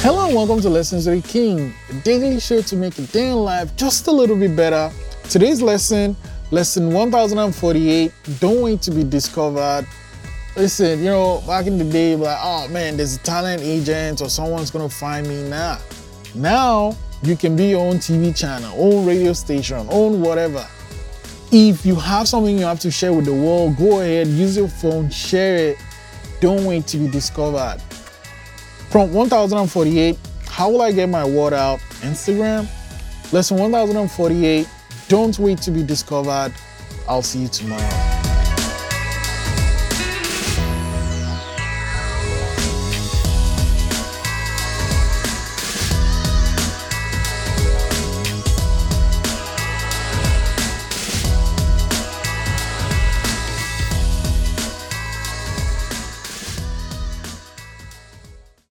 Hello and welcome to Lessons with King, a daily show to make your day in life just a little bit better. Today's lesson, lesson 1048, don't wait to be discovered. Listen, you know, back in the day, like, oh man, there's a talent agent or someone's gonna find me now. Now, you can be your own TV channel, own radio station, own whatever. If you have something you have to share with the world, go ahead, use your phone, share it. Don't wait to be discovered. From 1048, how will I get my word out? Instagram. Lesson 1048, don't wait to be discovered. I'll see you tomorrow.